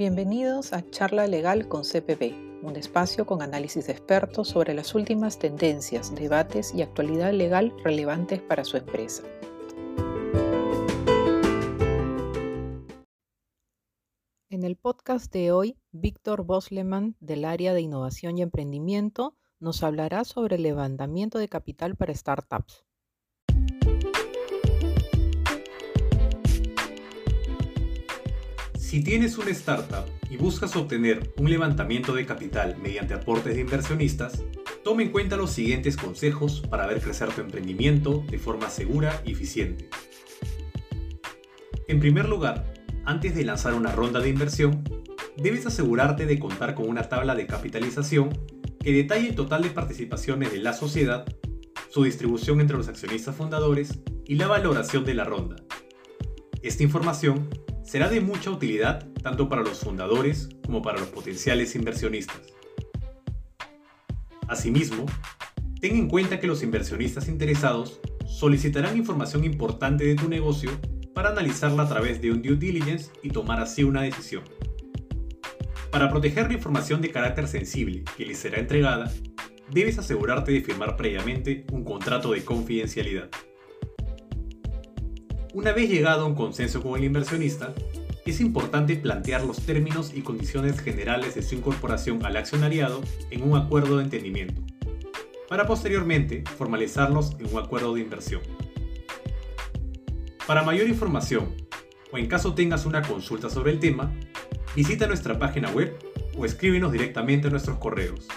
Bienvenidos a Charla Legal con CPB, un espacio con análisis de expertos sobre las últimas tendencias, debates y actualidad legal relevantes para su empresa. En el podcast de hoy, Víctor Bosleman, del área de innovación y emprendimiento, nos hablará sobre el levantamiento de capital para startups. Si tienes una startup y buscas obtener un levantamiento de capital mediante aportes de inversionistas, tome en cuenta los siguientes consejos para ver crecer tu emprendimiento de forma segura y eficiente. En primer lugar, antes de lanzar una ronda de inversión, debes asegurarte de contar con una tabla de capitalización que detalle el total de participaciones de la sociedad, su distribución entre los accionistas fundadores y la valoración de la ronda. Esta información será de mucha utilidad tanto para los fundadores como para los potenciales inversionistas. Asimismo, ten en cuenta que los inversionistas interesados solicitarán información importante de tu negocio para analizarla a través de un due diligence y tomar así una decisión. Para proteger la información de carácter sensible que les será entregada, debes asegurarte de firmar previamente un contrato de confidencialidad. Una vez llegado a un consenso con el inversionista, es importante plantear los términos y condiciones generales de su incorporación al accionariado en un acuerdo de entendimiento, para posteriormente formalizarlos en un acuerdo de inversión. Para mayor información, o en caso tengas una consulta sobre el tema, visita nuestra página web o escríbenos directamente a nuestros correos